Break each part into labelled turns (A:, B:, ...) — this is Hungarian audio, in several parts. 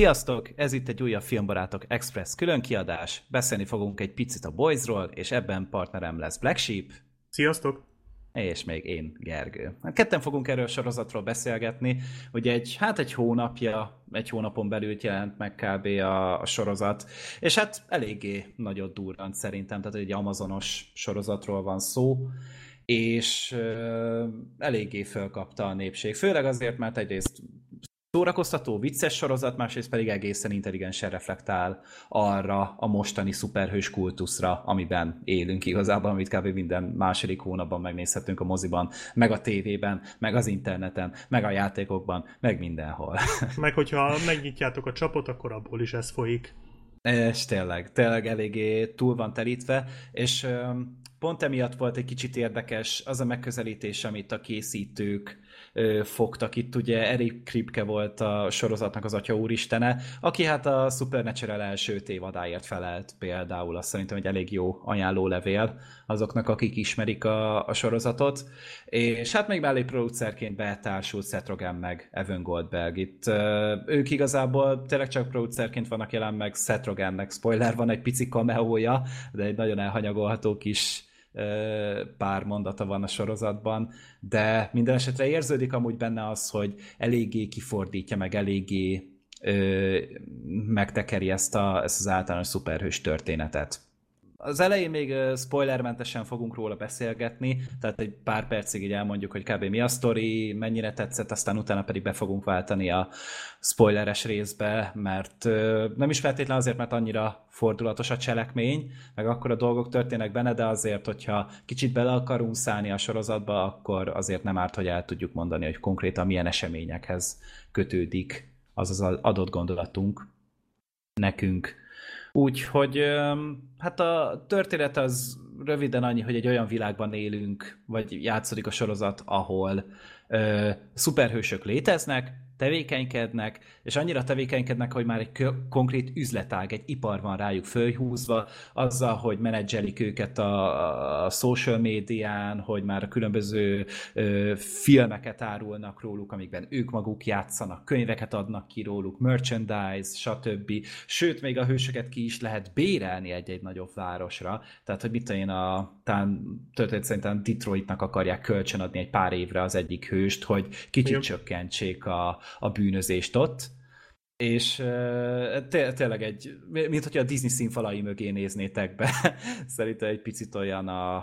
A: Sziasztok! Ez itt egy újabb Filmbarátok Express különkiadás. Beszélni fogunk egy picit a Boysról, és ebben partnerem lesz Black Sheep.
B: Sziasztok!
A: És még én, Gergő. Hát ketten fogunk erről a sorozatról beszélgetni. Ugye egy, hát egy hónapja, egy hónapon belül jelent meg kb. a, a sorozat, és hát eléggé nagyot durrant szerintem, tehát egy amazonos sorozatról van szó, és ö, eléggé fölkapta a népség. Főleg azért, mert egyrészt szórakoztató, vicces sorozat, másrészt pedig egészen intelligensen reflektál arra a mostani szuperhős kultuszra, amiben élünk igazából, amit kb. minden második hónapban megnézhetünk a moziban, meg a tévében, meg az interneten, meg a játékokban, meg mindenhol.
B: Meg hogyha megnyitjátok a csapot, akkor abból is ez folyik.
A: És tényleg, tényleg eléggé túl van telítve, és pont emiatt volt egy kicsit érdekes az a megközelítés, amit a készítők fogtak. Itt ugye Eric Kripke volt a sorozatnak az atya úristene, aki hát a Supernatural első tévadáért felelt például. Azt szerintem egy elég jó ajánlólevél azoknak, akik ismerik a, a sorozatot. És hát még mellé producerként betársult Seth Rogen meg Evan Goldberg. Itt ők igazából tényleg csak producerként vannak jelen meg Seth Rogennek. Spoiler, van egy pici cameója, de egy nagyon elhanyagolható kis pár mondata van a sorozatban, de minden esetre érződik amúgy benne az, hogy eléggé kifordítja, meg eléggé ö, megtekeri ezt, a, ezt az általános szuperhős történetet. Az elején még spoilermentesen fogunk róla beszélgetni, tehát egy pár percig így elmondjuk, hogy kb. mi a sztori, mennyire tetszett, aztán utána pedig be fogunk váltani a spoileres részbe, mert nem is feltétlenül azért, mert annyira fordulatos a cselekmény, meg akkor a dolgok történnek benne, de azért, hogyha kicsit bele akarunk szállni a sorozatba, akkor azért nem árt, hogy el tudjuk mondani, hogy konkrétan milyen eseményekhez kötődik az az adott gondolatunk nekünk Úgyhogy hát a történet az röviden annyi, hogy egy olyan világban élünk, vagy játszódik a sorozat, ahol ö, szuperhősök léteznek, tevékenykednek, és annyira tevékenykednek, hogy már egy konkrét üzletág, egy ipar van rájuk fölhúzva, azzal, hogy menedzselik őket a, a social médián, hogy már a különböző ö, filmeket árulnak róluk, amikben ők maguk játszanak, könyveket adnak ki róluk, merchandise, stb. Sőt, még a hősöket ki is lehet bérelni egy-egy nagyobb városra. Tehát, hogy mit én a talán történet szerintem Detroitnak akarják kölcsönadni egy pár évre az egyik hőst, hogy kicsit Igen. csökkentsék a, a bűnözést ott, és té- tényleg egy, mint hogyha a Disney színfalai mögé néznétek be, szerintem egy picit olyan a,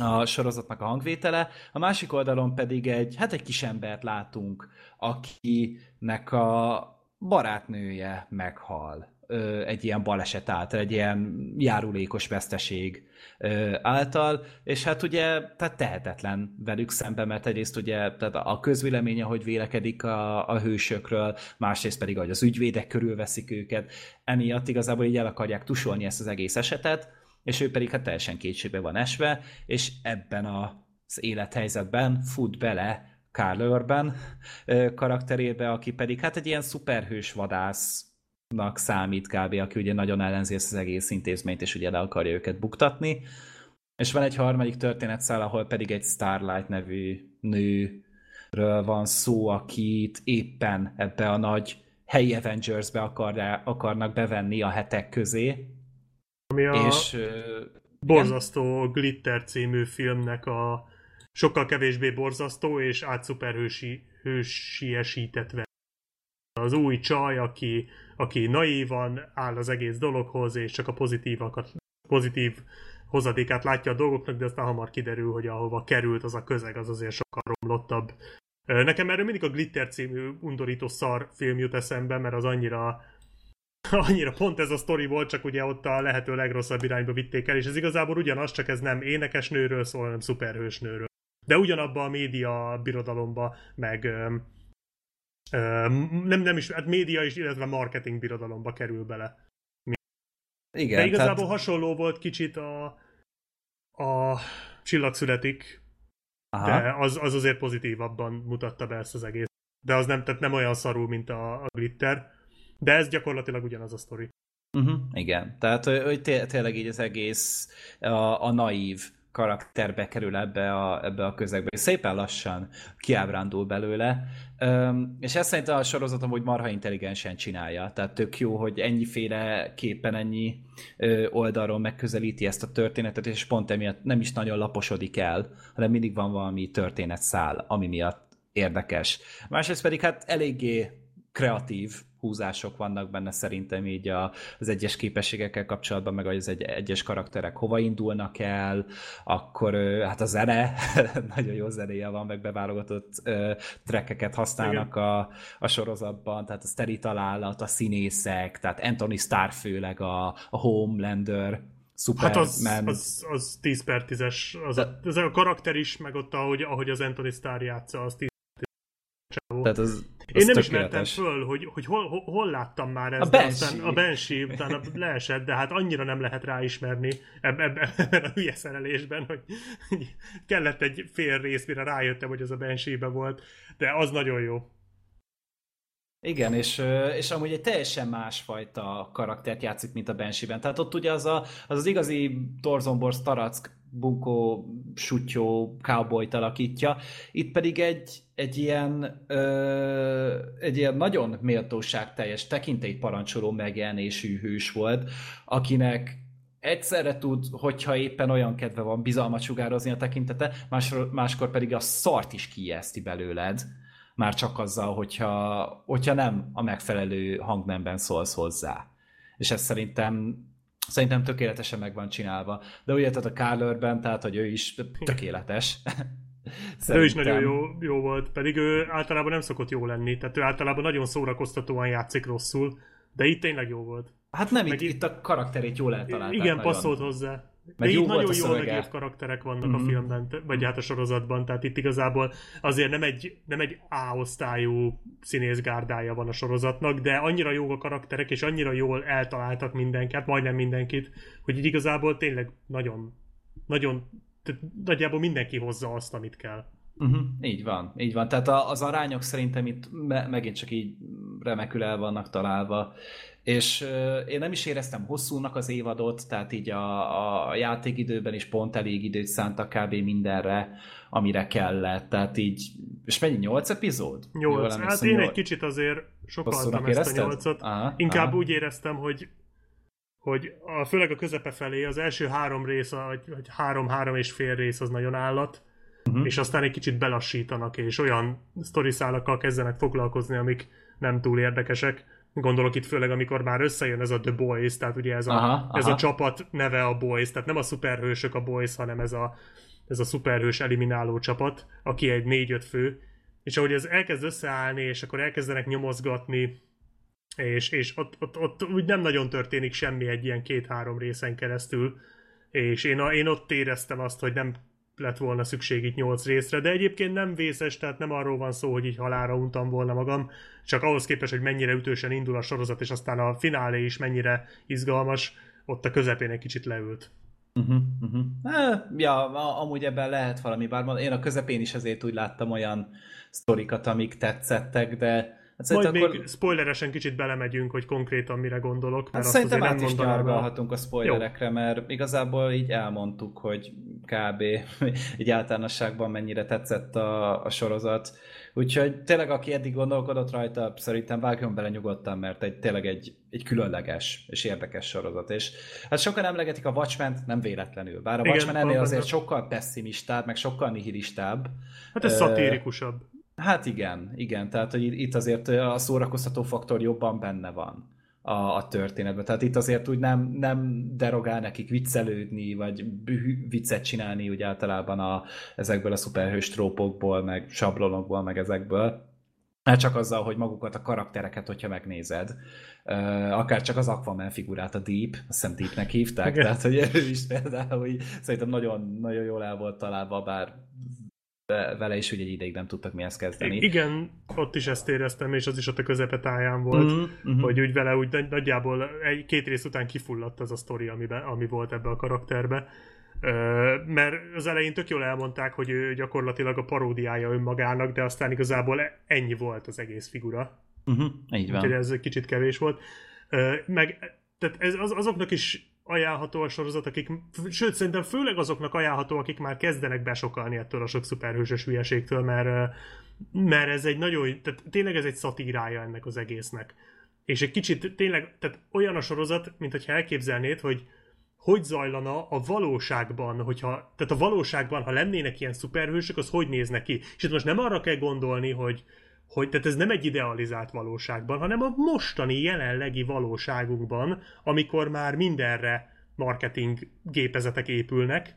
A: a sorozatnak a hangvétele. A másik oldalon pedig egy, hát egy kis embert látunk, akinek a barátnője meghal egy ilyen baleset által, egy ilyen járulékos veszteség által, és hát ugye tehát tehetetlen velük szemben, mert egyrészt ugye tehát a közvéleménye, hogy vélekedik a, a hősökről, másrészt pedig, hogy az ügyvédek körülveszik őket, emiatt igazából így el akarják tusolni ezt az egész esetet, és ő pedig hát teljesen kétségbe van esve, és ebben az élethelyzetben fut bele Carl Urban karakterébe, aki pedig hát egy ilyen szuperhős vadász nak számít kb., aki ugye nagyon ellenzi ezt az egész intézményt, és ugye le akarja őket buktatni. És van egy harmadik történetszál, ahol pedig egy Starlight nevű nőről van szó, akit éppen ebbe a nagy helyi Avengers-be akarná, akarnak bevenni a hetek közé.
B: Ami a és, borzasztó Glitter című filmnek a sokkal kevésbé borzasztó és átszuperhősi hősiesített az új csaj, aki, aki naívan áll az egész dologhoz, és csak a pozitívakat, pozitív hozadékát látja a dolgoknak, de aztán hamar kiderül, hogy ahova került az a közeg, az azért sokkal romlottabb. Nekem erről mindig a Glitter című undorító szar film jut eszembe, mert az annyira annyira pont ez a sztori volt, csak ugye ott a lehető legrosszabb irányba vitték el, és ez igazából ugyanaz, csak ez nem énekesnőről szól, hanem szuperhősnőről. De ugyanabba a média birodalomba, meg nem, nem is, hát média is, illetve marketing birodalomba kerül bele. Igen, De igazából tehát... hasonló volt kicsit a, a Csillag születik, Aha. de az, az azért pozitívabban mutatta be ezt az egész. De az nem, tehát nem olyan szarul, mint a, a Glitter, de ez gyakorlatilag ugyanaz a sztori.
A: Uh-huh, igen, tehát hogy té- tényleg így az egész a, a naív karakterbe kerül ebbe a, ebbe a közegbe, és szépen lassan kiábrándul belőle, Üm, és ezt szerintem a sorozatom hogy marha intelligensen csinálja, tehát tök jó, hogy ennyiféle képen, ennyi ö, oldalról megközelíti ezt a történetet, és pont emiatt nem is nagyon laposodik el, hanem mindig van valami történetszál, ami miatt érdekes. Másrészt pedig hát eléggé kreatív húzások vannak benne szerintem így a, az egyes képességekkel kapcsolatban, meg az egy, egyes karakterek hova indulnak el, akkor hát a zene, nagyon jó zenéje van, meg beválogatott uh, trekkeket használnak a, a sorozatban, tehát a szteri találat, a színészek, tehát Anthony Starr főleg, a, a Homelander,
B: Superman. Hát az, az, az 10 per 10-es, az, De... az a karakter is, meg ott ahogy, ahogy az Anthony Starr játsza, az 10 tehát az, az Én nem ismertem föl, hogy, hogy hol, hol, hol láttam már ezt,
A: a Banshee.
B: aztán a Banshee utána leesett, de hát annyira nem lehet ráismerni ebben, ebben a hülye szerelésben, hogy kellett egy fél rész, mire rájöttem, hogy az a banshee volt, de az nagyon jó.
A: Igen, és, és amúgy egy teljesen másfajta karaktert játszik, mint a Banshee-ben. Tehát ott ugye az a, az, az igazi Torzombor Starack bunkó, sutyó, cowboy alakítja. Itt pedig egy, egy ilyen, ö, egy ilyen nagyon méltóságteljes, tekintélyt parancsoló megjelenésű hős volt, akinek egyszerre tud, hogyha éppen olyan kedve van bizalmat sugározni a tekintete, máskor, máskor pedig a szart is kijeszti belőled, már csak azzal, hogyha, hogyha nem a megfelelő hangnemben szólsz hozzá. És ez szerintem Szerintem tökéletesen meg van csinálva. De ugye tehát a Carlerben, tehát hogy ő is tökéletes.
B: ő is nagyon jó, jó volt, pedig ő általában nem szokott jó lenni, tehát ő általában nagyon szórakoztatóan játszik rosszul, de itt tényleg jó volt.
A: Hát nem, itt, itt a karakterét jól eltalálták.
B: Igen, nagyon. passzolt hozzá. Meg De jó itt nagyon jól megírt karakterek vannak mm-hmm. a mhm. filmben, vagy hát a sorozatban, tehát itt igazából azért nem egy, nem egy A-osztályú színészgárdája van a sorozatnak, de annyira jó a karakterek, és annyira jól eltaláltak mindenket, majdnem mindenkit, hogy így igazából tényleg nagyon, nagyon, tehát nagyjából mindenki hozza azt, amit kell.
A: Uh-huh. Így van, így van. Tehát az arányok szerintem itt me- megint csak így remekül el vannak találva. És én nem is éreztem hosszúnak az évadot, tehát így a, a játékidőben is pont elég időt szántak kb. mindenre, amire kellett, tehát így, és mennyi, nyolc epizód?
B: Nyolc, hát én egy kicsit azért sokaltam ezt a nyolcot. Aha, Inkább aha. úgy éreztem, hogy hogy a, főleg a közepe felé az első három rész, vagy három-három és fél rész az nagyon állat, uh-huh. és aztán egy kicsit belassítanak, és olyan sztoriszálakkal kezdenek foglalkozni, amik nem túl érdekesek. Gondolok itt főleg, amikor már összejön ez a The Boys, tehát ugye ez a, aha, ez aha. a csapat neve a Boys, tehát nem a szuperhősök a Boys, hanem ez a, ez a szuperhős elimináló csapat, aki egy négy-öt fő, és ahogy ez elkezd összeállni, és akkor elkezdenek nyomozgatni, és, és ott, ott, ott úgy nem nagyon történik semmi egy ilyen két-három részen keresztül, és én, én ott éreztem azt, hogy nem lett volna szükség itt nyolc részre, de egyébként nem vészes, tehát nem arról van szó, hogy így halára untam volna magam, csak ahhoz képest, hogy mennyire ütősen indul a sorozat, és aztán a finálé is mennyire izgalmas, ott a közepén egy kicsit leült.
A: Uh-huh, uh-huh. Ja, amúgy ebben lehet valami, bár én a közepén is azért úgy láttam olyan sztorikat, amik tetszettek, de
B: Hát Majd akkor... még spoileresen kicsit belemegyünk, hogy konkrétan mire gondolok.
A: Mert hát szerintem át is nyargalhatunk a spoilerekre, Jó. mert igazából így elmondtuk, hogy kb. így általánosságban mennyire tetszett a, a sorozat. Úgyhogy tényleg, aki eddig gondolkodott rajta, szerintem vágjon bele nyugodtan, mert egy, tényleg egy, egy különleges és érdekes sorozat. És hát sokan emlegetik a watchmen nem véletlenül. Bár a Igen, Watchmen ennél azért sokkal pessimistább, meg sokkal nihilistább.
B: Hát ez uh, szatírikusabb.
A: Hát igen, igen, tehát hogy itt azért a szórakoztató faktor jobban benne van a, a történetben. Tehát itt azért úgy nem, nem derogál nekik viccelődni, vagy viccet csinálni úgy általában a, ezekből a szuperhős trópokból, meg sablonokból, meg ezekből. Hát csak azzal, hogy magukat a karaktereket, hogyha megnézed, akár csak az Aquaman figurát, a Deep, azt hiszem Deepnek hívták, Igen. tehát hogy ő is például, hogy szerintem nagyon, nagyon jól el volt találva, bár vele is ugye egy ideig nem tudtak mihez kezdeni.
B: Igen, ott is ezt éreztem, és az is ott a közepetáján volt, mm-hmm. hogy úgy vele úgy nagyjából egy, két rész után kifulladt az a sztori, amiben, ami volt ebbe a karakterbe. Mert az elején tök jól elmondták, hogy ő gyakorlatilag a paródiája önmagának, de aztán igazából ennyi volt az egész figura.
A: Uh-huh, így van.
B: Úgyhogy ez kicsit kevés volt. Meg tehát ez, az, azoknak is ajánlható a sorozat, akik, sőt, szerintem főleg azoknak ajánlható, akik már kezdenek besokalni ettől a sok szuperhősös hülyeségtől, mert, mert ez egy nagyon, tehát tényleg ez egy szatírája ennek az egésznek. És egy kicsit tényleg, tehát olyan a sorozat, mint hogyha elképzelnéd, hogy hogy zajlana a valóságban, hogyha, tehát a valóságban, ha lennének ilyen szuperhősök, az hogy néznek ki. És itt most nem arra kell gondolni, hogy, hogy tehát ez nem egy idealizált valóságban, hanem a mostani jelenlegi valóságunkban, amikor már mindenre marketing gépezetek épülnek,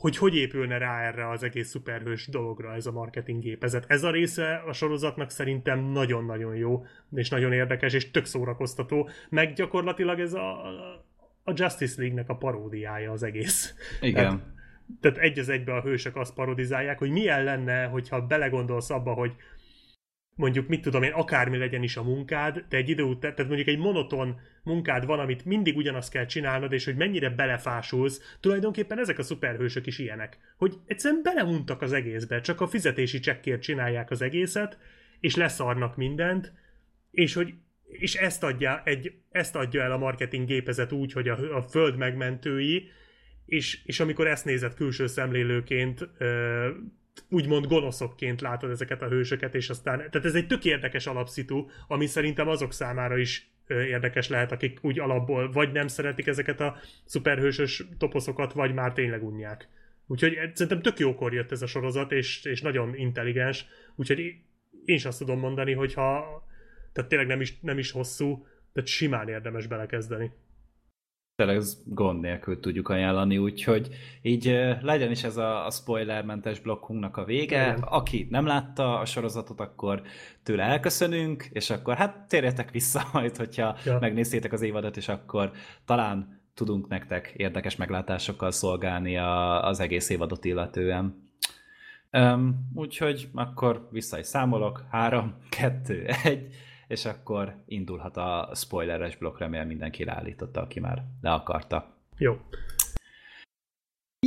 B: hogy hogy épülne rá erre az egész szuperhős dologra ez a marketing gépezet. Ez a része a sorozatnak szerintem nagyon-nagyon jó, és nagyon érdekes, és tök szórakoztató, meg gyakorlatilag ez a, a Justice League-nek a paródiája az egész.
A: Igen.
B: Tehát, tehát egy az egybe a hősök azt parodizálják, hogy milyen lenne, hogyha belegondolsz abba, hogy mondjuk, mit tudom én, akármi legyen is a munkád, de egy idő után, tehát mondjuk egy monoton munkád van, amit mindig ugyanazt kell csinálnod, és hogy mennyire belefásulsz, tulajdonképpen ezek a szuperhősök is ilyenek. Hogy egyszerűen belemuntak az egészbe, csak a fizetési csekkért csinálják az egészet, és leszarnak mindent, és hogy és ezt adja, egy, ezt adja el a marketing gépezet úgy, hogy a, a föld megmentői, és, és amikor ezt nézett külső szemlélőként, úgymond gonoszokként látod ezeket a hősöket, és aztán, tehát ez egy tök érdekes alapszitu, ami szerintem azok számára is érdekes lehet, akik úgy alapból vagy nem szeretik ezeket a szuperhősös toposzokat, vagy már tényleg unják. Úgyhogy szerintem tök jókor jött ez a sorozat, és, és nagyon intelligens, úgyhogy én is azt tudom mondani, hogy ha tehát tényleg nem is, nem is hosszú, tehát simán érdemes belekezdeni
A: tényleg ez gond nélkül tudjuk ajánlani, úgyhogy így legyen is ez a, a spoilermentes blokkunknak a vége. Aki nem látta a sorozatot, akkor tőle elköszönünk, és akkor hát térjetek vissza majd, hogyha ja. megnéztétek az évadot, és akkor talán tudunk nektek érdekes meglátásokkal szolgálni a, az egész évadot illetően. Um, úgyhogy akkor vissza is számolok. 3, 2, 1 és akkor indulhat a spoileres blokk, remélem mindenki leállította, aki már le akarta.
B: Jó.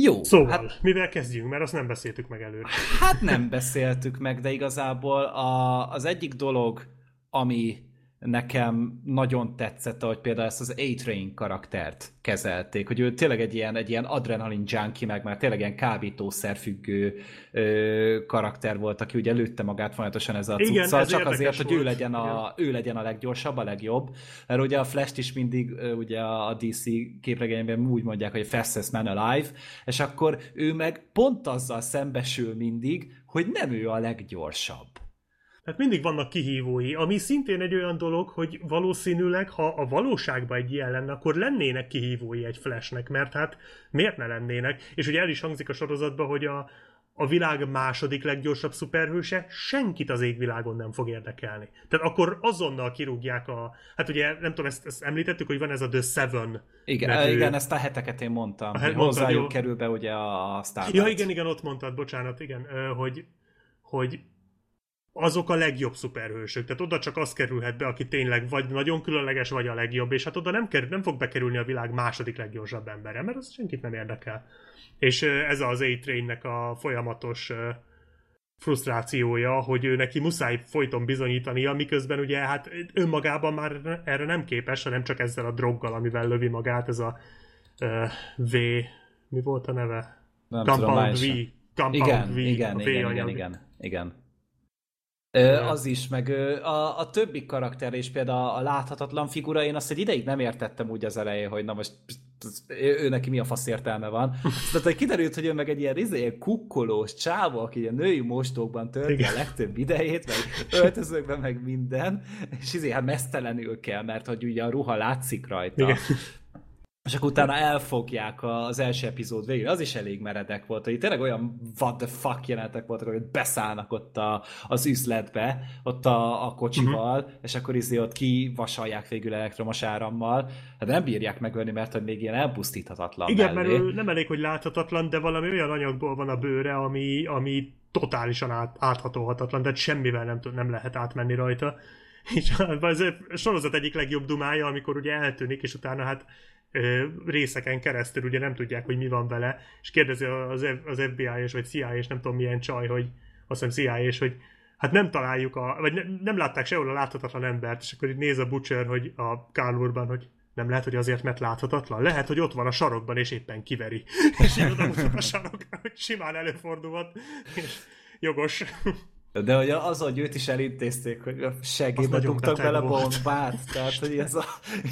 A: Jó.
B: Szóval, hát, mivel kezdjünk, mert azt nem beszéltük meg előre.
A: Hát nem beszéltük meg, de igazából a, az egyik dolog, ami nekem nagyon tetszett, hogy például ezt az A-Train karaktert kezelték, hogy ő tényleg egy ilyen, egy ilyen adrenalin junkie, meg már tényleg ilyen kábítószerfüggő ö, karakter volt, aki ugye lőtte magát folyamatosan ez a cuccal, ez csak azért, volt. hogy ő legyen, a, ő legyen a leggyorsabb, a legjobb. Mert ugye a Flash is mindig ugye a DC képregényben úgy mondják, hogy fastest man alive, és akkor ő meg pont azzal szembesül mindig, hogy nem ő a leggyorsabb
B: tehát mindig vannak kihívói, ami szintén egy olyan dolog, hogy valószínűleg, ha a valóságban egy ilyen lenne, akkor lennének kihívói egy flashnek, mert hát miért ne lennének? És ugye el is hangzik a sorozatban, hogy a, a világ második leggyorsabb szuperhőse senkit az égvilágon nem fog érdekelni. Tehát akkor azonnal kirúgják a... Hát ugye, nem tudom, ezt, ezt említettük, hogy van ez a The Seven.
A: Igen, nevű... igen ezt a heteket én mondtam. A het, hozzájuk mondtad, kerül be ugye a Starlight.
B: Ja, igen, igen, ott mondtad, bocsánat, igen, hogy, hogy azok a legjobb szuperhősök. Tehát oda csak az kerülhet be, aki tényleg vagy nagyon különleges, vagy a legjobb, és hát oda nem, kerül, nem fog bekerülni a világ második leggyorsabb embere, mert az senkit nem érdekel. És ez az A-Trainnek a folyamatos frusztrációja, hogy ő neki muszáj folyton bizonyítania, miközben ugye hát önmagában már erre nem képes, hanem csak ezzel a droggal, amivel lövi magát, ez a uh, V, mi volt a neve?
A: Nem Compound
B: tudom, V. Compound
A: igen,
B: V,
A: igen, igen, igen, igen, igen. Ö, az is, meg a, a többi karakter és például a láthatatlan figura, én azt egy ideig nem értettem úgy az elején, hogy na most ő, ő neki mi a fasz értelme van. Tehát, kiderült, hogy ő meg egy ilyen, izé, ilyen kukkolós csávó, aki a női mostókban tölti a legtöbb idejét, meg öltözőkben, meg minden, és izé, hát mesztelenül kell, mert hogy ugye a ruha látszik rajta. Igen és akkor utána elfogják az első epizód végén. Az is elég meredek volt, hogy tényleg olyan what the fuck jelentek voltak, hogy beszállnak ott a, az üzletbe, ott a, a kocsival, uh-huh. és akkor izé ott kivasalják végül elektromos árammal. Hát nem bírják megölni, mert hogy még ilyen elpusztíthatatlan
B: Igen, mellé. mert ő nem elég, hogy láthatatlan, de valami olyan anyagból van a bőre, ami, ami totálisan át, áthatóhatatlan, tehát semmivel nem, nem lehet átmenni rajta. És az a sorozat egyik legjobb dumája, amikor ugye eltűnik, és utána hát részeken keresztül ugye nem tudják, hogy mi van vele, és kérdezi az, az FBI-es vagy CIA, és nem tudom milyen csaj, hogy azt hiszem CIA-es, hogy hát nem találjuk a, vagy ne, nem látták sehol a láthatatlan embert, és akkor így néz a Butcher, hogy a Kálurban, hogy Nem lehet, hogy azért, mert láthatatlan? Lehet, hogy ott van a sarokban, és éppen kiveri. és így oda a sarokra, hogy simán előfordulhat, és jogos.
A: De hogy az, hogy őt is elintézték, hogy a segédbe dugtak bele bombát, tehát hogy ez a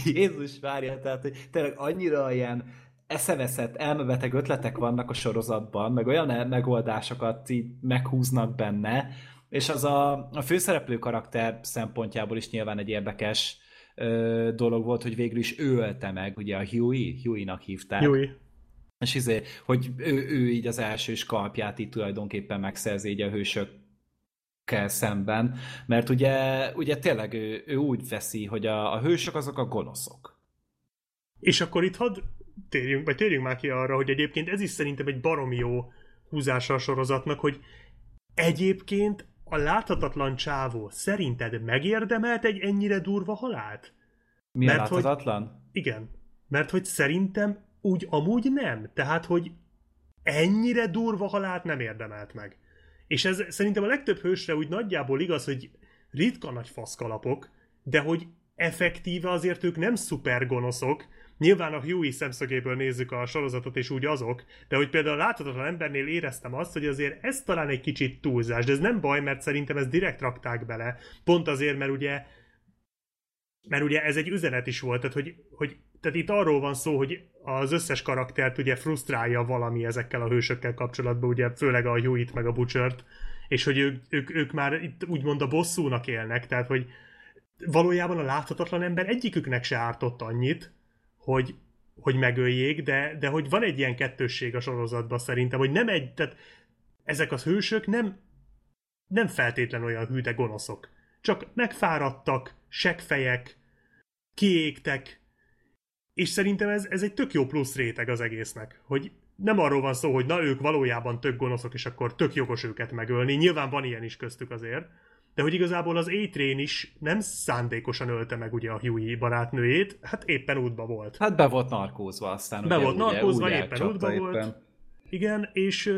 A: Jézus várja, tehát hogy tényleg annyira ilyen eszeveszett, elmebeteg ötletek vannak a sorozatban, meg olyan megoldásokat így meghúznak benne, és az a, a főszereplő karakter szempontjából is nyilván egy érdekes ö, dolog volt, hogy végül is ő ölte meg, ugye a Huey, Huey-nak hívták.
B: Huey.
A: És izé, hogy ő, ő így az első skalpját így tulajdonképpen megszerzi így a hősökkel szemben, mert ugye, ugye tényleg ő, ő úgy veszi, hogy a, a hősök azok a gonoszok.
B: És akkor itt hadd térjünk, vagy térjünk már ki arra, hogy egyébként ez is szerintem egy baromi jó húzása a sorozatnak, hogy egyébként a láthatatlan csávó szerinted megérdemelt egy ennyire durva halált?
A: Mi mert, a láthatatlan?
B: Hogy, igen. Mert hogy szerintem úgy amúgy nem. Tehát, hogy ennyire durva halált nem érdemelt meg. És ez szerintem a legtöbb hősre úgy nagyjából igaz, hogy ritka nagy faszkalapok, de hogy effektíve azért ők nem szuper gonoszok, Nyilván a Huey szemszögéből nézzük a sorozatot, és úgy azok, de hogy például a láthatatlan embernél éreztem azt, hogy azért ez talán egy kicsit túlzás, de ez nem baj, mert szerintem ezt direkt rakták bele. Pont azért, mert ugye mert ugye ez egy üzenet is volt, tehát, hogy, hogy tehát itt arról van szó, hogy az összes karaktert ugye frusztrálja valami ezekkel a hősökkel kapcsolatban, ugye főleg a Huey-t meg a Butchert, és hogy ők, ők, ők már itt úgymond a bosszúnak élnek, tehát hogy valójában a láthatatlan ember egyiküknek se ártott annyit, hogy, hogy megöljék, de, de hogy van egy ilyen kettősség a sorozatban szerintem, hogy nem egy, tehát ezek az hősök nem, nem feltétlen olyan hű, gonoszok. Csak megfáradtak, seggfejek, kiégtek, és szerintem ez, ez egy tök jó plusz réteg az egésznek, hogy nem arról van szó, hogy na ők valójában tök gonoszok, és akkor tök jogos őket megölni. Nyilván van ilyen is köztük azért, de hogy igazából az a is nem szándékosan ölte meg ugye a Huey barátnőjét, hát éppen útba volt.
A: Hát be volt narkózva aztán.
B: Be ugye, volt narkózva, ugye, éppen útba éppen. volt. Igen, és,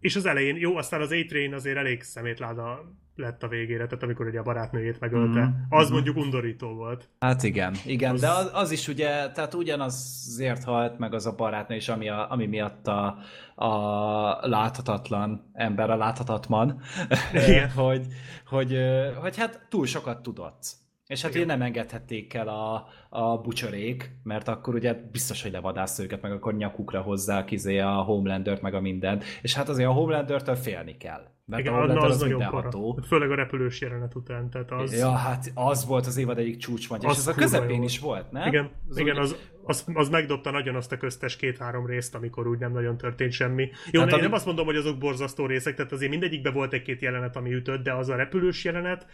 B: és az elején, jó, aztán az A-Train azért elég szemétláda lett a végére, tehát amikor ugye a barátnőjét megölte. Mm-hmm. Az mm-hmm. mondjuk undorító volt.
A: Hát igen, igen, az... de az, az is ugye, tehát ugyanazért halt meg az a barátnő is, ami, a, ami miatt a, a láthatatlan ember, a láthatatlan, hogy, hogy, hogy hát túl sokat tudott. És hát Igen. ugye nem engedhették el a, a bucsorék, mert akkor ugye biztos, hogy levadász őket, meg akkor nyakukra hozzák izé a Homelandert, meg a mindent. És hát azért a Homelander-től félni kell.
B: Mert Igen, a Homelander az, az nagyon para. Főleg a repülős jelenet után. Tehát az...
A: Ja, hát az volt az évad egyik csúcspontja, és ez a közepén jó. is volt, nem?
B: Igen, az, igen úgy... az, az, az megdobta nagyon azt a köztes két-három részt, amikor úgy nem nagyon történt semmi. Jó, hát, én ami... nem azt mondom, hogy azok borzasztó részek, tehát azért mindegyikben volt egy-két jelenet, ami ütött, de az a repülős jelenet,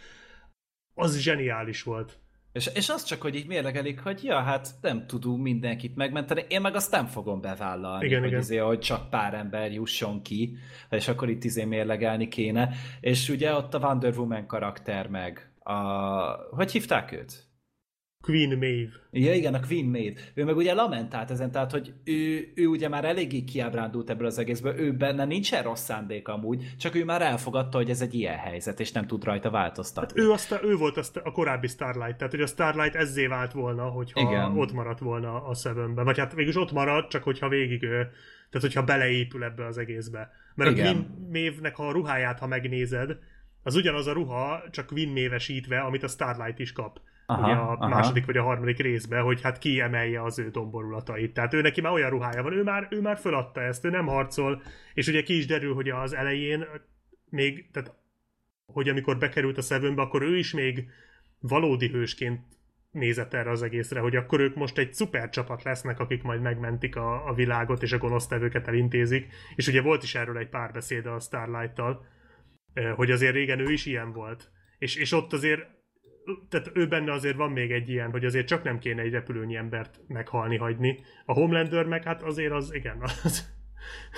B: az zseniális volt.
A: És, és az csak, hogy így mérlegelik, hogy ja, hát nem tudunk mindenkit megmenteni, én meg azt nem fogom bevállalni, igen, hogy, igen. Izé, hogy csak pár ember jusson ki, és akkor itt izé mérlegelni kéne. És ugye ott a Wonder Woman karakter meg, a... hogy hívták őt?
B: Queen Maeve.
A: Ja, igen, a Queen Maeve. Ő meg ugye lamentált ezen, tehát, hogy ő, ő ugye már eléggé kiábrándult ebből az egészből, ő benne nincsen rossz szándék amúgy, csak ő már elfogadta, hogy ez egy ilyen helyzet, és nem tud rajta változtatni.
B: Hát ő, azt, ő volt azt a korábbi Starlight, tehát hogy a Starlight ezzé vált volna, hogyha igen. ott maradt volna a Sevenben. Vagy hát végülis ott maradt, csak hogyha végig ő, tehát hogyha beleépül ebbe az egészbe. Mert igen. a Queen Maeve-nek a ruháját, ha megnézed, az ugyanaz a ruha, csak Queen Maeve-esítve, amit a Starlight is kap aha, ugye a aha. második vagy a harmadik részben, hogy hát kiemelje az ő domborulatait. Tehát ő neki már olyan ruhája van, ő már, ő már föladta ezt, ő nem harcol, és ugye ki is derül, hogy az elején még, tehát hogy amikor bekerült a Sevenbe, akkor ő is még valódi hősként nézett erre az egészre, hogy akkor ők most egy szuper csapat lesznek, akik majd megmentik a, a világot, és a gonosztevőket elintézik. És ugye volt is erről egy párbeszéd a Starlight-tal, eh, hogy azért régen ő is ilyen volt. És, és ott azért tehát ő benne azért van még egy ilyen, hogy azért csak nem kéne egy repülőnyi embert meghalni hagyni. A Homelander meg hát azért az, igen, az,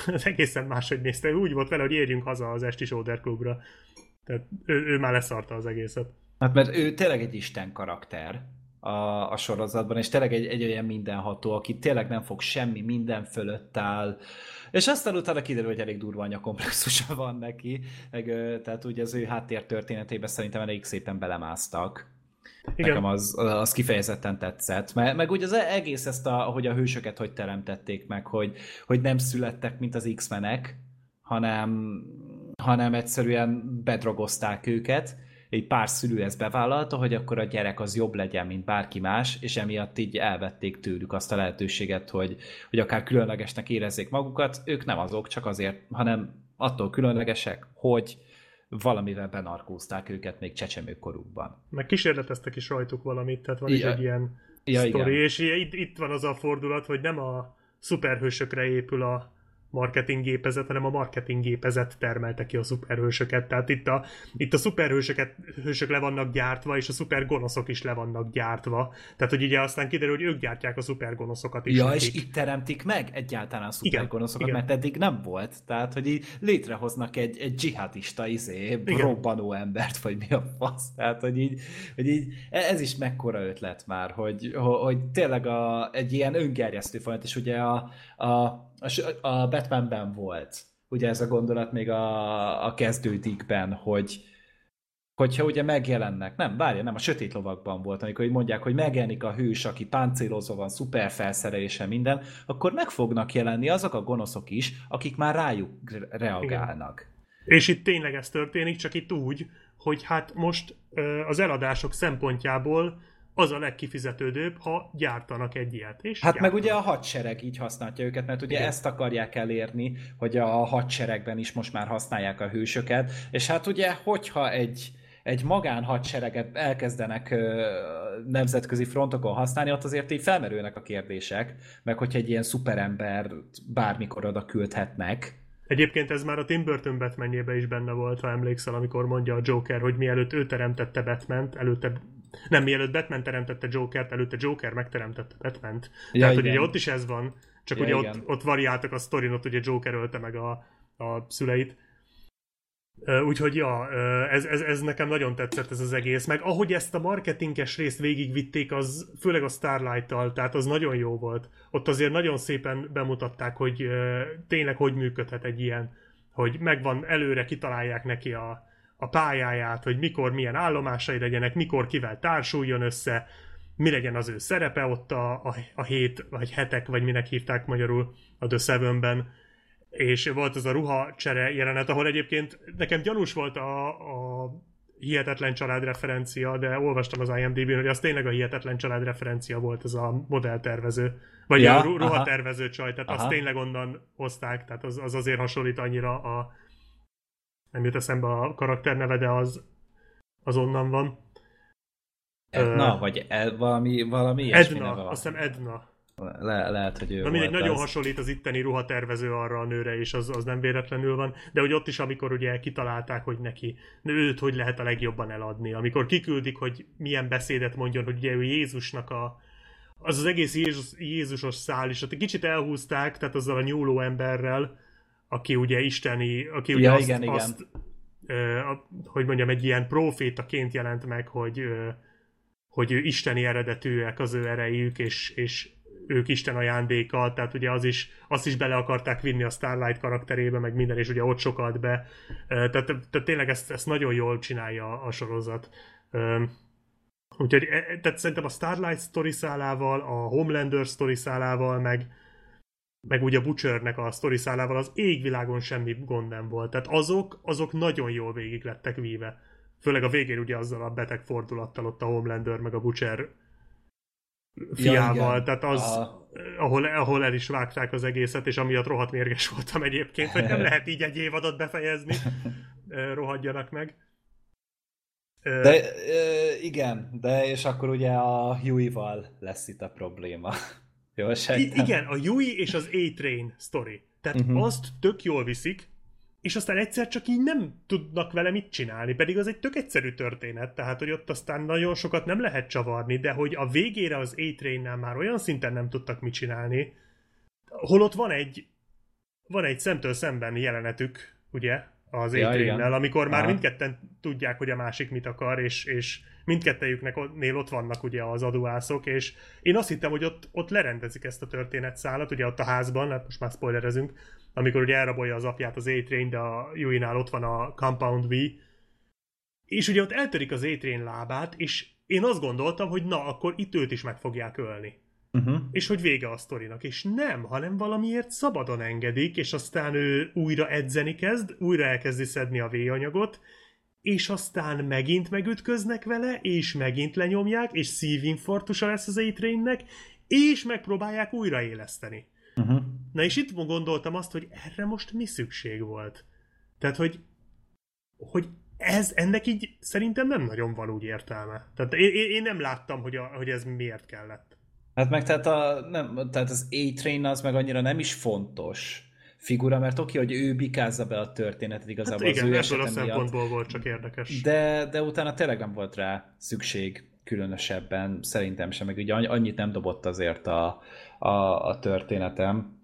B: az egészen máshogy nézte. Úgy volt vele, hogy érjünk haza az esti Soder klubra. Tehát ő, ő már leszarta az egészet.
A: Hát mert ő tényleg egy isten karakter a, a sorozatban, és tényleg egy, egy olyan mindenható, aki tényleg nem fog semmi, minden fölött áll, és aztán utána kiderül, hogy elég durva anyakomplexusa van neki, meg, tehát ugye az ő háttér történetében szerintem elég szépen belemásztak. Igen. Nekem az, az kifejezetten tetszett. Meg, meg úgy az egész ezt, a, hogy a hősöket hogy teremtették meg, hogy, hogy nem születtek, mint az X-menek, hanem, hanem egyszerűen bedrogozták őket, egy pár szülő ezt bevállalta, hogy akkor a gyerek az jobb legyen, mint bárki más, és emiatt így elvették tőlük azt a lehetőséget, hogy, hogy akár különlegesnek érezzék magukat. Ők nem azok, csak azért, hanem attól különlegesek, hogy valamivel benarkózták őket még csecsemőkorukban.
B: Meg kísérleteztek is rajtuk valamit, tehát van ja. is egy ilyen ja, sztori, igen. és itt, itt van az a fordulat, hogy nem a szuperhősökre épül a, marketinggépezet, hanem a marketinggépezet termelte ki a szuperhősöket. Tehát itt a, itt a szuperhősöket hősök le vannak gyártva, és a szupergonoszok is le vannak gyártva. Tehát, hogy ugye aztán kiderül, hogy ők gyártják a szupergonoszokat is.
A: Ja, nekik. és itt teremtik meg egyáltalán a szupergonoszokat, igen, mert eddig nem volt. Tehát, hogy így létrehoznak egy, egy dzsihadista izé, robbanó embert, vagy mi a fasz. Tehát, hogy így, hogy így ez is mekkora ötlet már, hogy, hogy tényleg a, egy ilyen öngerjesztő folyamat, és ugye a, a a Batmanben volt, ugye ez a gondolat még a, a kezdődikben, hogy hogyha ugye megjelennek, nem, várja, nem, a sötét lovakban volt, amikor így mondják, hogy megjelenik a hős, aki páncélozva van, szuper felszerelése, minden, akkor meg fognak jelenni azok a gonoszok is, akik már rájuk reagálnak.
B: Igen. És itt tényleg ez történik, csak itt úgy, hogy hát most az eladások szempontjából az a legkifizetődőbb, ha gyártanak egy ilyet. És
A: hát
B: gyártanak.
A: meg ugye a hadsereg így használja őket, mert ugye Igen. ezt akarják elérni, hogy a hadseregben is most már használják a hősöket, és hát ugye, hogyha egy, egy magánhadsereget elkezdenek ö, nemzetközi frontokon használni, ott azért így felmerülnek a kérdések, meg hogyha egy ilyen szuperember bármikor oda küldhetnek,
B: Egyébként ez már a Tim Burton batman is benne volt, ha emlékszel, amikor mondja a Joker, hogy mielőtt ő teremtette batman előtte nem, mielőtt Batman teremtette Jokert, előtte Joker megteremtette Batman-t. Ja, Tehát, igen. hogy ugye ott is ez van, csak ja, ugye ott, ott variáltak a sztorin, ott ugye Joker ölte meg a, a szüleit. Úgyhogy ja, ez, ez, ez nekem nagyon tetszett ez az egész, meg ahogy ezt a marketinges részt végigvitték, az főleg a Starlight-tal, tehát az nagyon jó volt. Ott azért nagyon szépen bemutatták, hogy tényleg hogy működhet egy ilyen, hogy megvan, előre kitalálják neki a, a pályáját, hogy mikor milyen állomásai legyenek, mikor kivel társuljon össze, mi legyen az ő szerepe ott a, a, a hét, vagy hetek, vagy minek hívták magyarul a The Seven-ben, és volt az a ruha csere jelenet, ahol egyébként nekem gyanús volt a, a hihetetlen család referencia, de olvastam az IMDb-n, hogy az tényleg a hihetetlen család referencia volt az a modelltervező, vagy ja, a ruhatervező csaj, tehát aha. azt tényleg onnan hozták, tehát az, az azért hasonlít annyira a, nem jut eszembe a karakter neve, de az, az onnan van.
A: Edna, uh, vagy Ed, valami, valami
B: Edna, neve azt hiszem Edna.
A: Le, lehet, hogy ő
B: Na mindegy, nagyon az... hasonlít az itteni ruhatervező arra a nőre, és az, az nem véletlenül van, de hogy ott is, amikor ugye kitalálták, hogy neki őt hogy lehet a legjobban eladni, amikor kiküldik, hogy milyen beszédet mondjon, hogy ugye ő Jézusnak a, az az egész Jézus, Jézusos szál is, ott egy kicsit elhúzták, tehát azzal a nyúló emberrel, aki ugye isteni, aki ugye ja, azt, igen, azt igen. Ö, hogy mondjam, egy ilyen profétaként jelent meg, hogy, ö, hogy isteni eredetűek az ő erejük, és, és ők Isten ajándéka, tehát ugye az is, azt is bele akarták vinni a Starlight karakterébe, meg minden, és ugye ott sokat be. Tehát, tehát tényleg ezt, ezt nagyon jól csinálja a sorozat. Úgyhogy e, e, tehát szerintem a Starlight story szálával, a Homelander story szálával, meg, meg ugye a Butchernek a sztori szálával az égvilágon semmi gond nem volt. Tehát azok, azok nagyon jól végig lettek víve. Főleg a végén ugye azzal a beteg fordulattal ott a Homelander meg a Butcher fiával, ja, tehát az, a... ahol, ahol el is vágták az egészet, és amiatt rohadt mérges voltam egyébként, hogy nem lehet így egy évadot befejezni, rohadjanak meg.
A: De igen, de és akkor ugye a Huey-val lesz itt a probléma.
B: Jól I- igen, a Yui és az A-Train story. Tehát uh-huh. azt tök jól viszik, és aztán egyszer csak így nem tudnak vele mit csinálni, pedig az egy tök egyszerű történet, tehát hogy ott aztán nagyon sokat nem lehet csavarni, de hogy a végére az A-Train-nel már olyan szinten nem tudtak mit csinálni, holott van egy van egy szemtől szemben jelenetük, ugye, az ja, A-Train-nel, amikor már Aha. mindketten tudják, hogy a másik mit akar, és, és mindkettejüknek ott vannak ugye az adóászok, és én azt hittem, hogy ott, ott lerendezik ezt a történetszálat, ugye ott a házban, hát most már spoilerezünk, amikor ugye elrabolja az apját az A-Train, de a Yui-nál ott van a Compound V, és ugye ott eltörik az A-Train lábát, és én azt gondoltam, hogy na, akkor itt őt is meg fogják ölni. Uh-huh. És hogy vége a sztorinak. És nem, hanem valamiért szabadon engedik, és aztán ő újra edzeni kezd, újra elkezdi szedni a V-anyagot, és aztán megint megütköznek vele, és megint lenyomják, és szívinfarktusa lesz az a és megpróbálják újraéleszteni. Uh-huh. Na és itt gondoltam azt, hogy erre most mi szükség volt. Tehát, hogy, hogy ez, ennek így szerintem nem nagyon van úgy értelme. Tehát én, én nem láttam, hogy, a, hogy ez miért kellett.
A: Hát meg tehát, a, nem, tehát az A-Train az meg annyira nem is fontos figura, mert oké, hogy ő bikázza be a történetet igazából
B: hát igen, az ő ebből a szempontból miatt, volt csak érdekes.
A: De, de utána tényleg nem volt rá szükség különösebben, szerintem sem, meg ugye annyit nem dobott azért a, a, a történetem.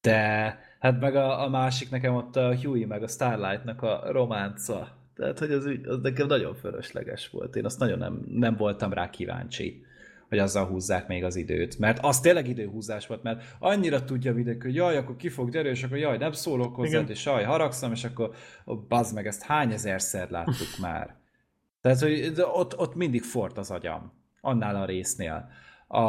A: De hát meg a, a másik nekem ott a Huey meg a Starlightnak a románca. Tehát, hogy az, az nekem nagyon fölösleges volt. Én azt nagyon nem, nem voltam rá kíváncsi hogy azzal húzzák még az időt. Mert az tényleg időhúzás volt, mert annyira tudja mindenki, hogy jaj, akkor ki fog gyere, és akkor jaj, nem szólok hozzá, és jaj, haragszom, és akkor oh, bazd meg, ezt hány ezerszer láttuk már. Tehát, hogy ott, ott mindig fort az agyam, annál a résznél. A,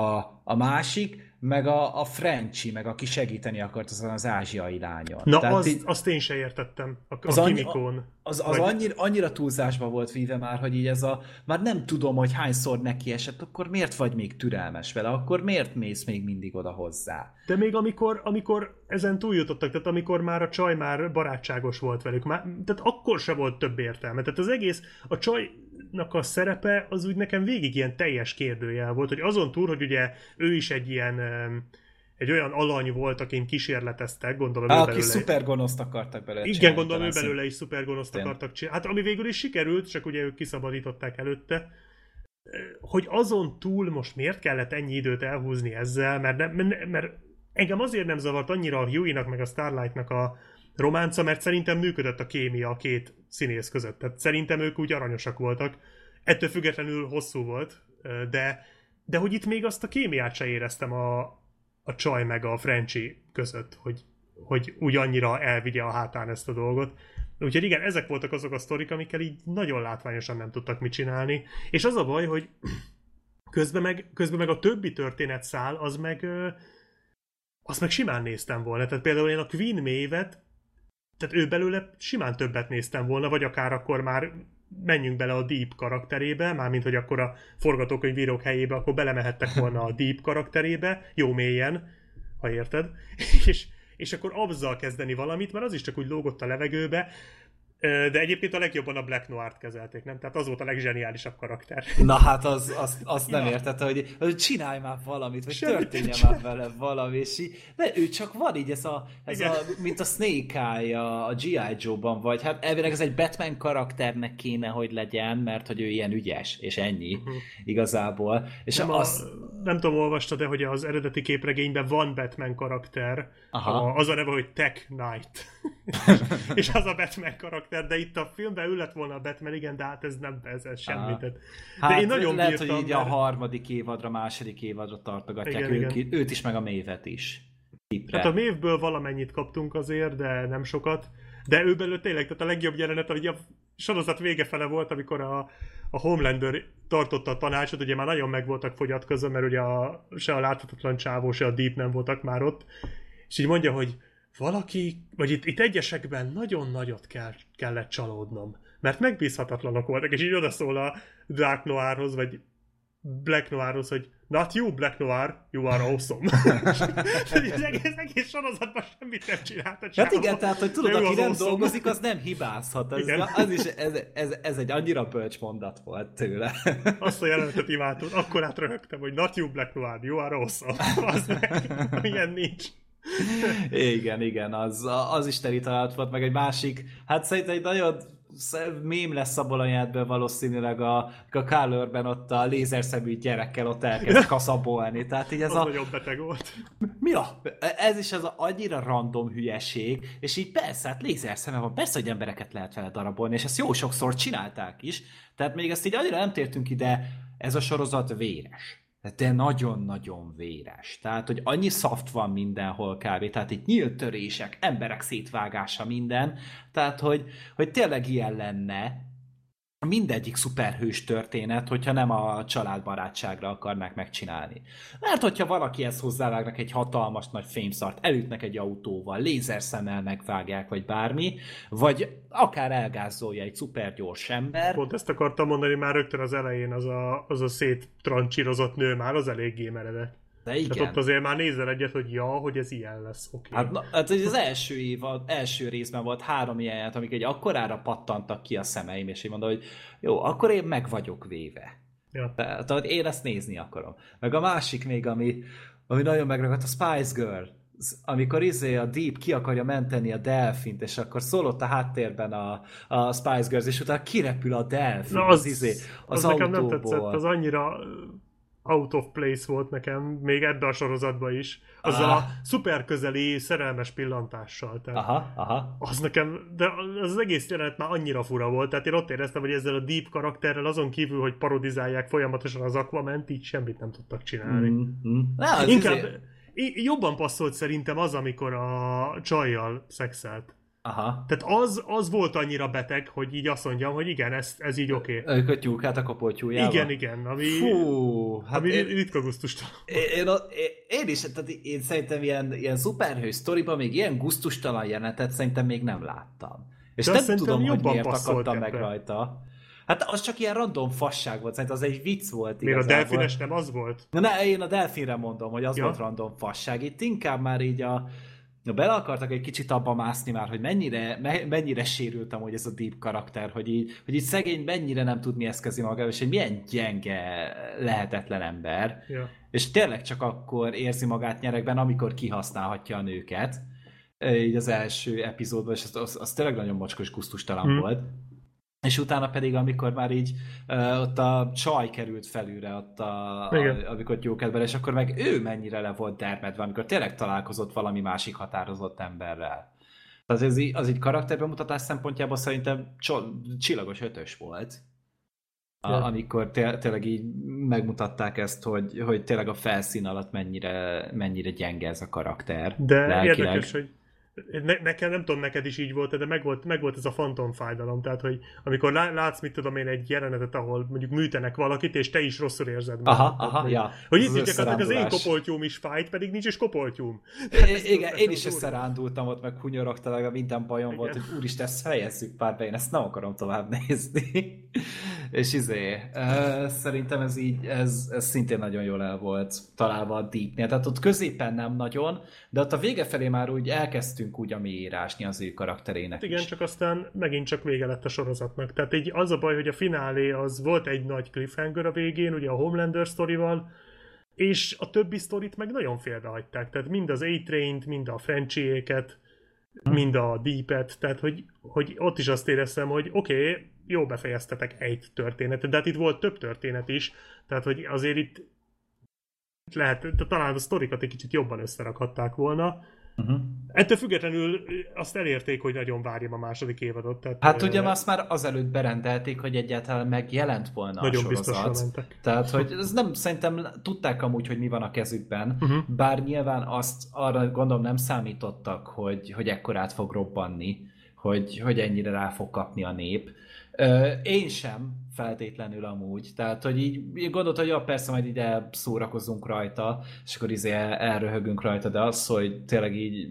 A: a másik, meg a, a Frenchy, meg aki segíteni akart azon az ázsiai lányon.
B: Na, Tehát az, így, azt én se értettem, a, az a Kimikón.
A: Az, az vagy... annyira, annyira túlzásba volt víve már, hogy így ez a, már nem tudom, hogy hányszor neki esett, akkor miért vagy még türelmes vele, akkor miért mész még mindig oda hozzá?
B: De még amikor, amikor ezen túljutottak, tehát amikor már a csaj már barátságos volt velük, már, tehát akkor se volt több értelme. Tehát az egész, a csajnak a szerepe az úgy nekem végig ilyen teljes kérdőjel volt, hogy azon túl, hogy ugye ő is egy ilyen egy olyan alany volt, akin kísérleteztek, gondolom
A: Á, aki szuper gonoszt akartak belőle
B: Igen, csinálni, gondolom ő belőle is szuper gonoszt akartak csinálni. Hát ami végül is sikerült, csak ugye ők kiszabadították előtte. Hogy azon túl most miért kellett ennyi időt elhúzni ezzel, mert, nem, mert engem azért nem zavart annyira a Huey-nak meg a Starlight-nak a románca, mert szerintem működött a kémia a két színész között. Tehát szerintem ők úgy aranyosak voltak. Ettől függetlenül hosszú volt, de de hogy itt még azt a kémiát se éreztem a, a csaj meg a Frenchy között, hogy, hogy úgy annyira elvigye a hátán ezt a dolgot. Úgyhogy igen, ezek voltak azok a sztorik, amikkel így nagyon látványosan nem tudtak mit csinálni. És az a baj, hogy közben meg, közben meg a többi történetszál, az meg azt meg simán néztem volna. Tehát például én a Queen Maeve-et, tehát ő belőle simán többet néztem volna, vagy akár akkor már menjünk bele a Deep karakterébe, mármint, hogy akkor a forgatókönyvírók helyébe, akkor belemehettek volna a Deep karakterébe, jó mélyen, ha érted, és, és akkor azzal kezdeni valamit, mert az is csak úgy lógott a levegőbe, de egyébként a legjobban a Black Noir-t kezelték, nem? Tehát az volt a legzseniálisabb karakter.
A: Na hát az, az, az nem ja. értette, hogy, hogy csinálj már valamit, vagy Semmit történjen már vele valami, és így, de ő csak van így, ez a, ez a mint a Snake Eye a, a G.I. Joe-ban, vagy hát elvileg ez egy Batman karakternek kéne, hogy legyen, mert hogy ő ilyen ügyes, és ennyi uh-huh. igazából. És
B: nem, az... a, nem tudom, olvastad de hogy az eredeti képregényben van Batman karakter, Aha. A, az a neve, hogy Tech Knight. és az a Batman karakter karakter, de itt a filmben ő lett volna a Batman, igen, de hát ez nem ez, ez semmi. De
A: hát én nagyon lehet, bírtam, hogy így mert... a harmadik évadra, második évadra tartogatják igen, ők, igen. őt is, meg a mévet is.
B: Tipre. Hát a mévből valamennyit kaptunk azért, de nem sokat. De ő belőle tényleg, tehát a legjobb jelenet, hogy a sorozat vége fele volt, amikor a, a Homelander tartotta a tanácsot, ugye már nagyon meg voltak fogyatkozva, mert ugye a, se a láthatatlan csávó, se a Deep nem voltak már ott, és így mondja, hogy valaki, vagy itt, itt egyesekben nagyon nagyot kell, kellett csalódnom, mert megbízhatatlanok voltak, és így odaszól a Dark Noirhoz, vagy Black Noirhoz, hogy not you, Black Noir, you are awesome. az egész, egész sorozatban semmit nem csinált a
A: Hát igen, tehát, hogy tudod, aki nem awesome. dolgozik, az nem hibázhat. Ez, az is, ez, ez, ez, egy annyira bölcs mondat volt tőle.
B: Azt a jelenetet imádtam, akkor átröhögtem, hogy not you, Black Noir, you are awesome. Az meg, ilyen nincs
A: igen, igen, az, az is teli találat volt, meg egy másik, hát szerintem egy nagyon mém lesz abból a jelentből valószínűleg a, a Kálőrben ott a lézerszemű gyerekkel ott elkezd kaszabolni. Tehát így ez
B: az
A: a...
B: nagyon beteg volt.
A: Mi a? Ez is az a annyira random hülyeség, és így persze, hát lézerszeme van, persze, hogy embereket lehet vele darabolni, és ezt jó sokszor csinálták is, tehát még ezt így annyira nem tértünk ide, ez a sorozat véres de nagyon-nagyon véres. Tehát, hogy annyi szaft van mindenhol kb. Tehát itt nyílt törések, emberek szétvágása, minden. Tehát, hogy, hogy tényleg ilyen lenne, mindegyik szuperhős történet, hogyha nem a családbarátságra akarnák megcsinálni. Mert hogyha valaki ezt hozzávágnak egy hatalmas nagy fémszart, elütnek egy autóval, lézerszemmel megvágják, vagy bármi, vagy akár elgázolja egy szupergyors ember.
B: Pont ezt akartam mondani már rögtön az elején, az a, az a széttrancsírozott nő már az eléggé meredek. De igen. Tehát ott azért már nézel egyet, hogy ja, hogy ez ilyen lesz. Okay.
A: Hát, na, hát az első év, az első részben volt három ilyen, amik egy akkorára pattantak ki a szemeim, és én mondom, hogy jó, akkor én meg vagyok véve. Ja. Tehát én ezt nézni akarom. Meg a másik még, ami, ami nagyon megragadt, a Spice Girl amikor izé a Deep ki akarja menteni a delfint, és akkor szólott a háttérben a, a Spice Girls, és utána kirepül a delfin
B: Na, az, az, izé, az, az autóból. nekem nem tetszett, az annyira out of place volt nekem, még ebbe a sorozatban is, azzal aha. a szuper közeli szerelmes pillantással. Tehát
A: aha, aha.
B: Az nekem, de az, az egész jelenet már annyira fura volt, tehát én ott éreztem, hogy ezzel a deep karakterrel azon kívül, hogy parodizálják folyamatosan az Aquament, így semmit nem tudtak csinálni. Mm-hmm. Na, Inkább izé... jobban passzolt szerintem az, amikor a csajjal szexelt.
A: Aha.
B: Tehát az, az volt annyira beteg, hogy így azt mondjam, hogy igen, ez, ez így oké.
A: Okay. Ők a tyúkát a kopoltyújával.
B: Igen, igen. Ami, Fú, hát ami én, ritka gusztustalan.
A: Én, én, én, is, tehát én szerintem ilyen, ilyen szuperhős sztoriban még ilyen gusztustalan jelenetet szerintem még nem láttam. És De nem tudom, hogy miért akadtam meg rajta. Hát az csak ilyen random fasság volt, szerintem az egy vicc volt.
B: Még a delfines nem az volt?
A: Na, ne, én a delfinre mondom, hogy az ja. volt random fasság. Itt inkább már így a, Na, bele akartak egy kicsit abba mászni már, hogy mennyire, me, mennyire sérültem, hogy ez a deep karakter, hogy így, hogy így szegény mennyire nem tud mi eszkezni maga, és hogy milyen gyenge, lehetetlen ember.
B: Ja.
A: És tényleg csak akkor érzi magát nyerekben, amikor kihasználhatja a nőket. Így az első epizódban, és az, az, az tényleg nagyon mocskos, kusztustalan hmm. volt. És utána pedig, amikor már így uh, ott a csaj került felülre, ott a, a, amikor gyókedben, és akkor meg ő mennyire le volt dermedve, amikor tényleg találkozott valami másik határozott emberrel. Az, az, az így karakterbemutatás szempontjából szerintem csillagos ötös volt. A, amikor té- tényleg így megmutatták ezt, hogy, hogy tényleg a felszín alatt mennyire, mennyire gyenge ez a karakter.
B: De lelkileg. érdekes, hogy ne, nekem nem tudom, neked is így volt, de meg volt, meg volt ez a fantom fájdalom, tehát hogy amikor látsz, mit tudom én, egy jelenetet, ahol mondjuk műtenek valakit, és te is rosszul érzed
A: magad. Aha, aha, ja.
B: Hogy itt gyakorlatilag az én kopoltyúm is fájt, pedig nincs is kopoltyúm.
A: É, igen, én is összerándultam ott, meg hunyorogtam, meg minden bajom igen. volt, hogy úristen, ezt fejezzük pár én ezt nem akarom tovább nézni. És izé, szerintem ez így, ez, ez szintén nagyon jól el volt találva a Deepnél. Tehát ott középen nem nagyon, de ott a vége felé már úgy elkezdtünk úgy a mélyírásni az ő karakterének
B: Igen,
A: is.
B: csak aztán megint csak vége lett a sorozatnak. Tehát így az a baj, hogy a finálé az volt egy nagy cliffhanger a végén, ugye a Homelander sztorival, és a többi sztorit meg nagyon félrehagyták. Tehát mind az A-Train-t, mind a Frenchyéket, hm. Mind a Deep-et, tehát hogy, hogy ott is azt éreztem, hogy oké, okay, jó befejeztetek egy történetet, de hát itt volt több történet is, tehát hogy azért itt lehet, talán a sztorikat egy kicsit jobban összerakhatták volna. Uh-huh. Ettől függetlenül azt elérték, hogy nagyon várjam a második évadot. Tehát,
A: hát ugye azt már azelőtt berendelték, hogy egyáltalán megjelent volna nagyon a sorozat. Tehát, hogy ez nem, szerintem tudták amúgy, hogy mi van a kezükben, uh-huh. bár nyilván azt arra gondolom nem számítottak, hogy, hogy ekkorát fog robbanni, hogy, hogy ennyire rá fog kapni a nép. Én sem feltétlenül amúgy. Tehát, hogy így gondolt, hogy ja, persze majd ide szórakozunk rajta, és akkor izé el, elröhögünk rajta, de az, hogy tényleg így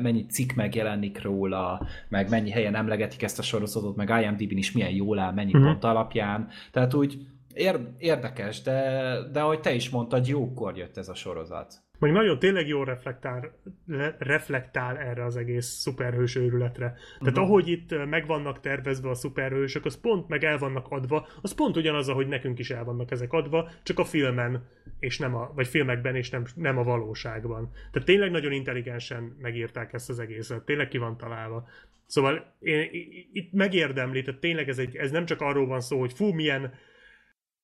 A: mennyi cikk megjelenik róla, meg mennyi helyen emlegetik ezt a sorozatot, meg IMDb-n is milyen jól áll, mennyi mm-hmm. pont alapján. Tehát úgy ér, érdekes, de, de ahogy te is mondtad, jókor jött ez a sorozat.
B: Meg nagyon tényleg jól reflektál, le, reflektál erre az egész szuperhős őrületre. Tehát uh-huh. ahogy itt meg vannak tervezve a szuperhősök, az pont meg el vannak adva, az pont ugyanaz, ahogy nekünk is el vannak ezek adva, csak a filmen, és nem a, vagy filmekben, és nem, nem a valóságban. Tehát tényleg nagyon intelligensen megírták ezt az egészet, tényleg ki van találva. Szóval én, itt megérdemli, tehát tényleg ez, egy, ez nem csak arról van szó, hogy fú, milyen,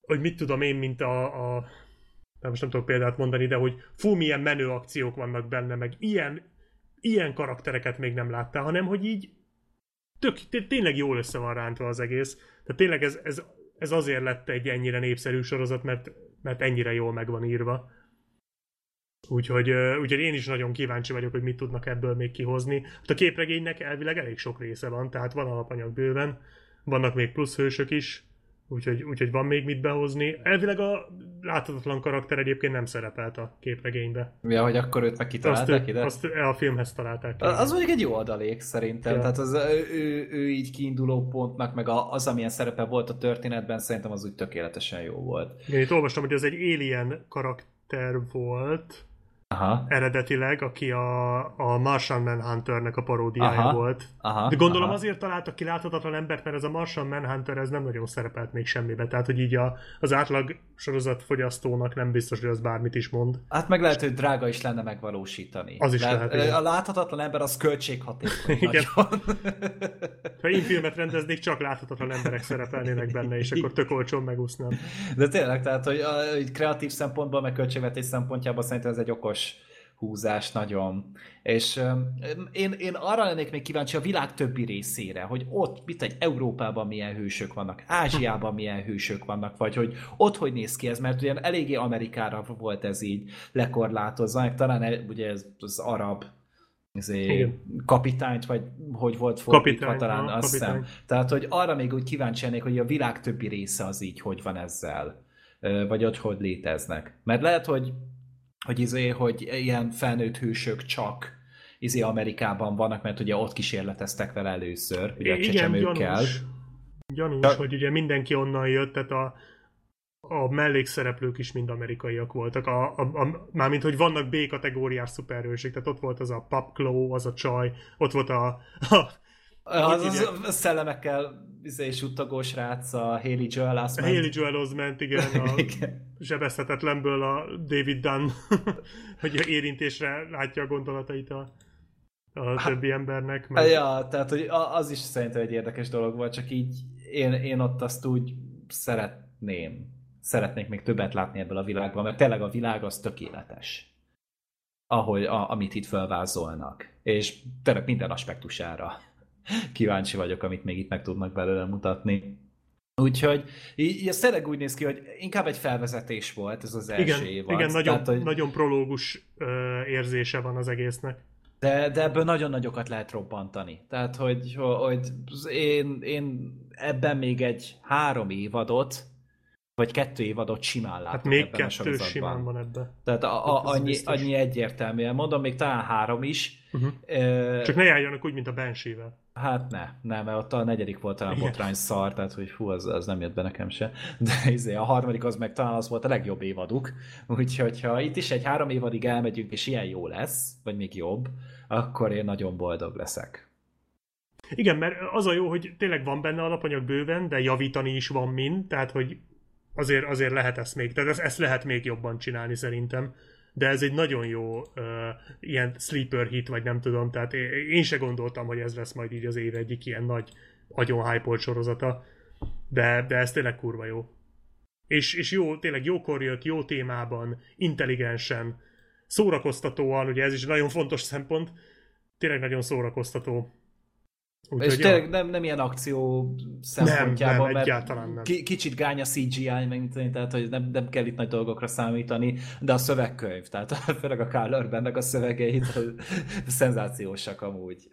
B: hogy mit tudom én, mint a, a most nem tudok példát mondani, de hogy fú, milyen menő akciók vannak benne, meg ilyen, ilyen karaktereket még nem láttál, hanem hogy így tök, tényleg jól össze van rántva az egész. Tehát tényleg ez, ez, ez azért lett egy ennyire népszerű sorozat, mert, mert ennyire jól meg van írva. Úgyhogy, úgyhogy én is nagyon kíváncsi vagyok, hogy mit tudnak ebből még kihozni. Hát a képregénynek elvileg elég sok része van, tehát van alapanyag bőven, vannak még plusz hősök is, úgyhogy, úgyhogy van még mit behozni. Elvileg a láthatatlan karakter egyébként nem szerepelt a képregénybe.
A: Ja, hogy akkor őt meg kitalálták
B: azt,
A: ide?
B: Azt a filmhez találták
A: ki. Az mondjuk egy jó adalék szerintem. Ja. Tehát az, ő, ő, ő így kiinduló pontnak, meg az, amilyen szerepe volt a történetben, szerintem az úgy tökéletesen jó volt.
B: Én itt olvastam, hogy ez egy alien karakter volt, Aha. eredetileg, aki a, a Martian Manhunternek a paródiája aha. volt. Aha. De gondolom aha. azért találtak ki láthatatlan embert, mert ez a Martian Manhunter ez nem nagyon szerepelt még semmibe. Tehát, hogy így a, az átlag sorozatfogyasztónak nem biztos, hogy az bármit is mond.
A: Hát meg lehet, hogy drága is lenne megvalósítani.
B: Az is De lehet. Igen.
A: A láthatatlan ember az költséghatékony. Igen.
B: ha én filmet rendeznék, csak láthatatlan emberek szerepelnének benne, és akkor tök olcsón megúsznám.
A: De tényleg, tehát, hogy, a, kreatív szempontból, meg költségvetés szempontjából szerintem ez egy okos okos húzás nagyon. És um, én, én arra lennék még kíváncsi a világ többi részére, hogy ott, mit egy Európában milyen hősök vannak, Ázsiában milyen hősök vannak, vagy hogy ott hogy néz ki ez, mert ugye eléggé Amerikára volt ez így lekorlátozva, meg talán ugye ez az arab izé, kapitányt, vagy hogy volt fordítva kapitány, talán, azt hiszem. Tehát, hogy arra még úgy kíváncsi lennék, hogy a világ többi része az így hogy van ezzel, vagy ott hogy léteznek. Mert lehet, hogy hogy, izé, hogy ilyen felnőtt hősök csak izé Amerikában vannak, mert ugye ott kísérleteztek vele először, ugye a csecsemőkkel.
B: Gyanús, gyanús ja. hogy ugye mindenki onnan jött, tehát a, a mellékszereplők is mind amerikaiak voltak. A, a, a, mármint, hogy vannak B-kategóriás szuperhőség, tehát ott volt az a Claw, az a csaj, ott volt a, a
A: az, az, az szellemekkel izé, suttogós rác, a Haley Joel Osment.
B: Haley Joel Osment, igen, a igen. sebezhetetlenből a David Dunn, hogy érintésre látja a gondolatait a, a hát, többi embernek.
A: Meg... Ja, tehát hogy az is szerintem egy érdekes dolog volt, csak így én, én ott azt úgy szeretném, szeretnék még többet látni ebből a világban, mert tényleg a világ az tökéletes ahogy, a, amit itt felvázolnak. És tényleg minden aspektusára kíváncsi vagyok, amit még itt meg tudnak belőle mutatni. Úgyhogy így, ez tényleg úgy néz ki, hogy inkább egy felvezetés volt ez az első
B: igen,
A: évad.
B: Igen, nagyon, Tehát, hogy... nagyon prológus ö, érzése van az egésznek.
A: De, de ebből nagyon nagyokat lehet robbantani. Tehát, hogy, hogy én, én ebben még egy három évadot, vagy kettő évadot simán látok
B: hát még ebben kettő a simán van ebben.
A: Tehát a, a, annyi, annyi egyértelműen. Mondom, még talán három is.
B: Uh-huh. Uh, Csak ne járjanak úgy, mint a Banshee-vel.
A: Hát ne, nem, mert ott a negyedik volt talán botrány szar, tehát hogy fú, az, az nem jött be nekem se. De izé, a harmadik az meg talán az volt a legjobb évaduk. Úgyhogy ha itt is egy három évadig elmegyünk, és ilyen jó lesz, vagy még jobb, akkor én nagyon boldog leszek.
B: Igen, mert az a jó, hogy tényleg van benne alapanyag bőven, de javítani is van mind, tehát hogy azért, azért lehet ezt még, tehát ezt, ezt lehet még jobban csinálni szerintem de ez egy nagyon jó uh, ilyen sleeper hit, vagy nem tudom, tehát én se gondoltam, hogy ez lesz majd így az év egyik ilyen nagy agyon hype sorozata, de, de ez tényleg kurva jó. És, és jó, tényleg jókor jött, jó témában, intelligensen, szórakoztatóan, ugye ez is nagyon fontos szempont, tényleg nagyon szórakoztató
A: úgy, és tényleg ja. nem, nem ilyen akció szempontjában,
B: nem, nem, mert nem.
A: kicsit gány a CGI, meg, tehát hogy nem, nem kell itt nagy dolgokra számítani, de a szövegkönyv, tehát főleg a Carl Urbannek a szövegeit szenzációsak amúgy.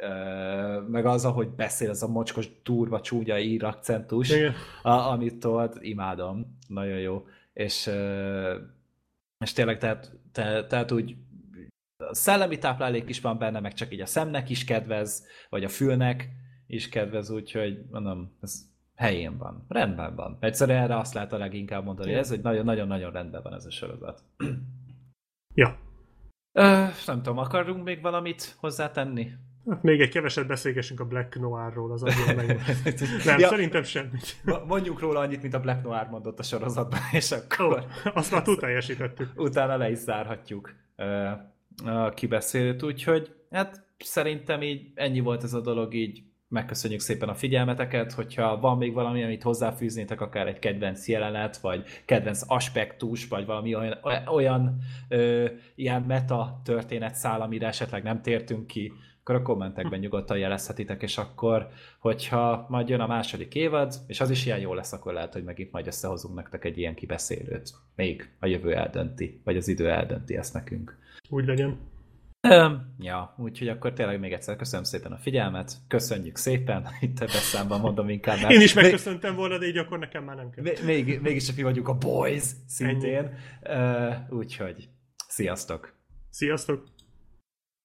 A: Meg az, ahogy beszél, az a mocskos, durva, csúnya ír akcentus, a, amit tolt, imádom, nagyon jó. És, és tényleg, tehát, te, tehát úgy szellemi táplálék is van benne, meg csak így a szemnek is kedvez, vagy a fülnek, is kedvez, úgyhogy mondom, ez helyén van, rendben van. Egyszerűen erre azt lehet a leginkább mondani, ja. ez egy nagyon-nagyon-nagyon rendben van ez a sorozat.
B: Ja.
A: Ö, nem tudom, akarunk még valamit hozzátenni?
B: Hát még egy keveset beszélgessünk a Black Noirról, az nagyon meg. Nem, ja, szerintem semmit.
A: Mondjuk róla annyit, mint a Black Noir mondott a sorozatban, és akkor...
B: Oh, azt már túl teljesítettük.
A: Utána le is zárhatjuk a kibeszélőt, úgyhogy hát szerintem így ennyi volt ez a dolog így megköszönjük szépen a figyelmeteket, hogyha van még valami, amit hozzáfűznétek, akár egy kedvenc jelenet, vagy kedvenc aspektus, vagy valami olyan, olyan ö, ilyen meta történet szál, amire esetleg nem tértünk ki, akkor a kommentekben nyugodtan jelezhetitek, és akkor, hogyha majd jön a második évad, és az is ilyen jó lesz, akkor lehet, hogy megint majd összehozunk nektek egy ilyen kibeszélőt. Még a jövő eldönti, vagy az idő eldönti ezt nekünk.
B: Úgy legyen.
A: Ja, úgyhogy akkor tényleg még egyszer köszönöm szépen a figyelmet, köszönjük szépen, itt ebben számban mondom inkább.
B: Mert... Én is megköszöntem volna, de így akkor nekem már nem kell.
A: Még, mégis csak mi vagyunk a boys szintén, uh, úgyhogy sziasztok!
B: Sziasztok!